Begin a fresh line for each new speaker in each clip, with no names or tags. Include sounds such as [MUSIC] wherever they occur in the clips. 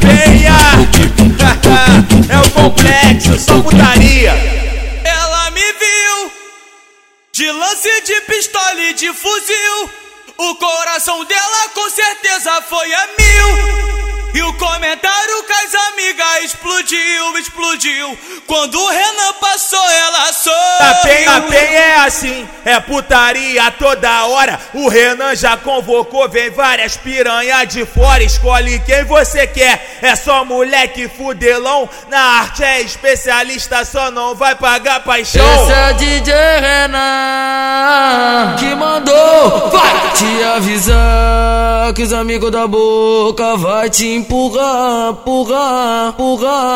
feia [LAUGHS] É o complexo, só putaria.
Ela me viu De lance de pistola e de fuzil. O coração dela com certeza foi a mil explodiu, explodiu. Quando o Renan passou, ela
a PEN é assim, é putaria toda hora. O Renan já convocou, vem várias piranhas de fora. Escolhe quem você quer. É só moleque fudelão. Na arte é especialista, só não vai pagar paixão.
Esse é DJ Renan que mandou. Vai te avisar que os amigos da boca vai te empurrar, empurrar, empurrar,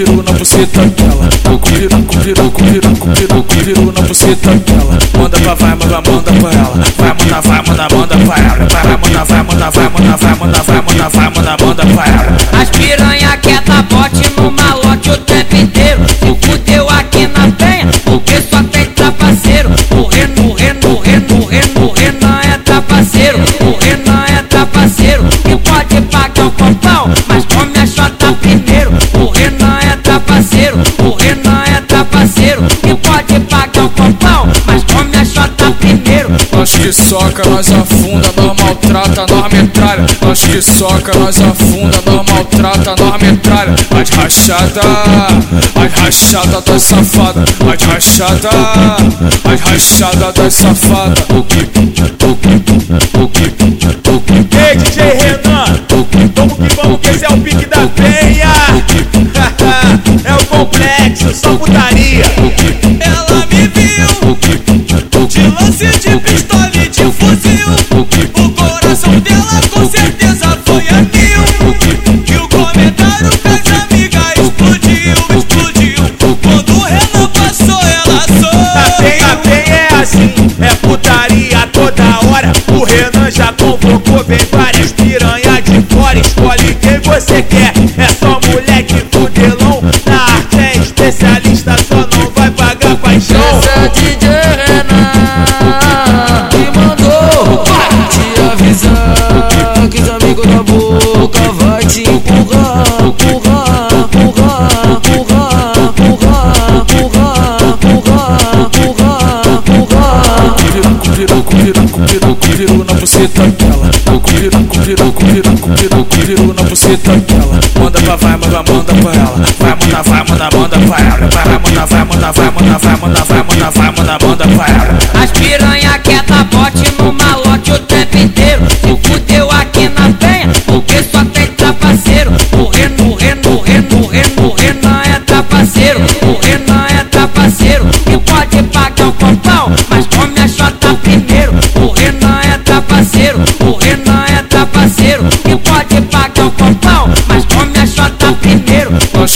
Virou, na buceta dela. Virou, virou, virou, virou, virou na buceta dela. Manda pra vai, manda, manda pra ela. Vai, manda, vai, manda, manda pra ela. Vai, manda, vai, manda, vai, manda, vai, manda, vai, manda, vai, manda, manda pra ela.
As piranha dar bote no malote o tempo O Renan é trapaceiro. Que pode pagar o copão, mas come a chota primeiro. O Renan é trapaceiro. O Renan é trapaceiro. Que pode pagar o copão, mas come a chota primeiro.
Nós que soca, nós afunda, nós maltrata, nós metralha. Nós que soca, nós afunda, nós maltrata, nós metralha. As rachada, as rachada das safada, as rachada, as rachada das safada. O que,
putaria.
Ela me viu de lance de pistola e de fuzil. O coração dela com certeza foi a mil. E o comentário com as amigas explodiu, explodiu. Quando o Renan passou, ela
PEN, a. PEN é assim, é putaria toda hora. O Renan já convocou, vem várias piranhas de fora. Escolhe quem você quer. É só moleque
Virou, virou, virou, virou, na buceta dela. Manda pra vai, manda, manda pra ela. Vai, manda, vai, manda, manda pra ela. Vai, manda, vai, manda, vai, manda, vai, manda, vai, manda, vai, manda, manda pra ela.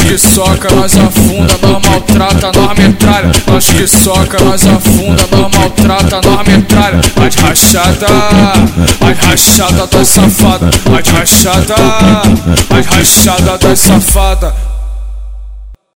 Que soca, nós afunda, nós maltrata, nós metralha. Nós que soca, nós afunda, nós maltrata, nós metralha. As rachada, as rachada das safada, as rachada, as rachada das safada.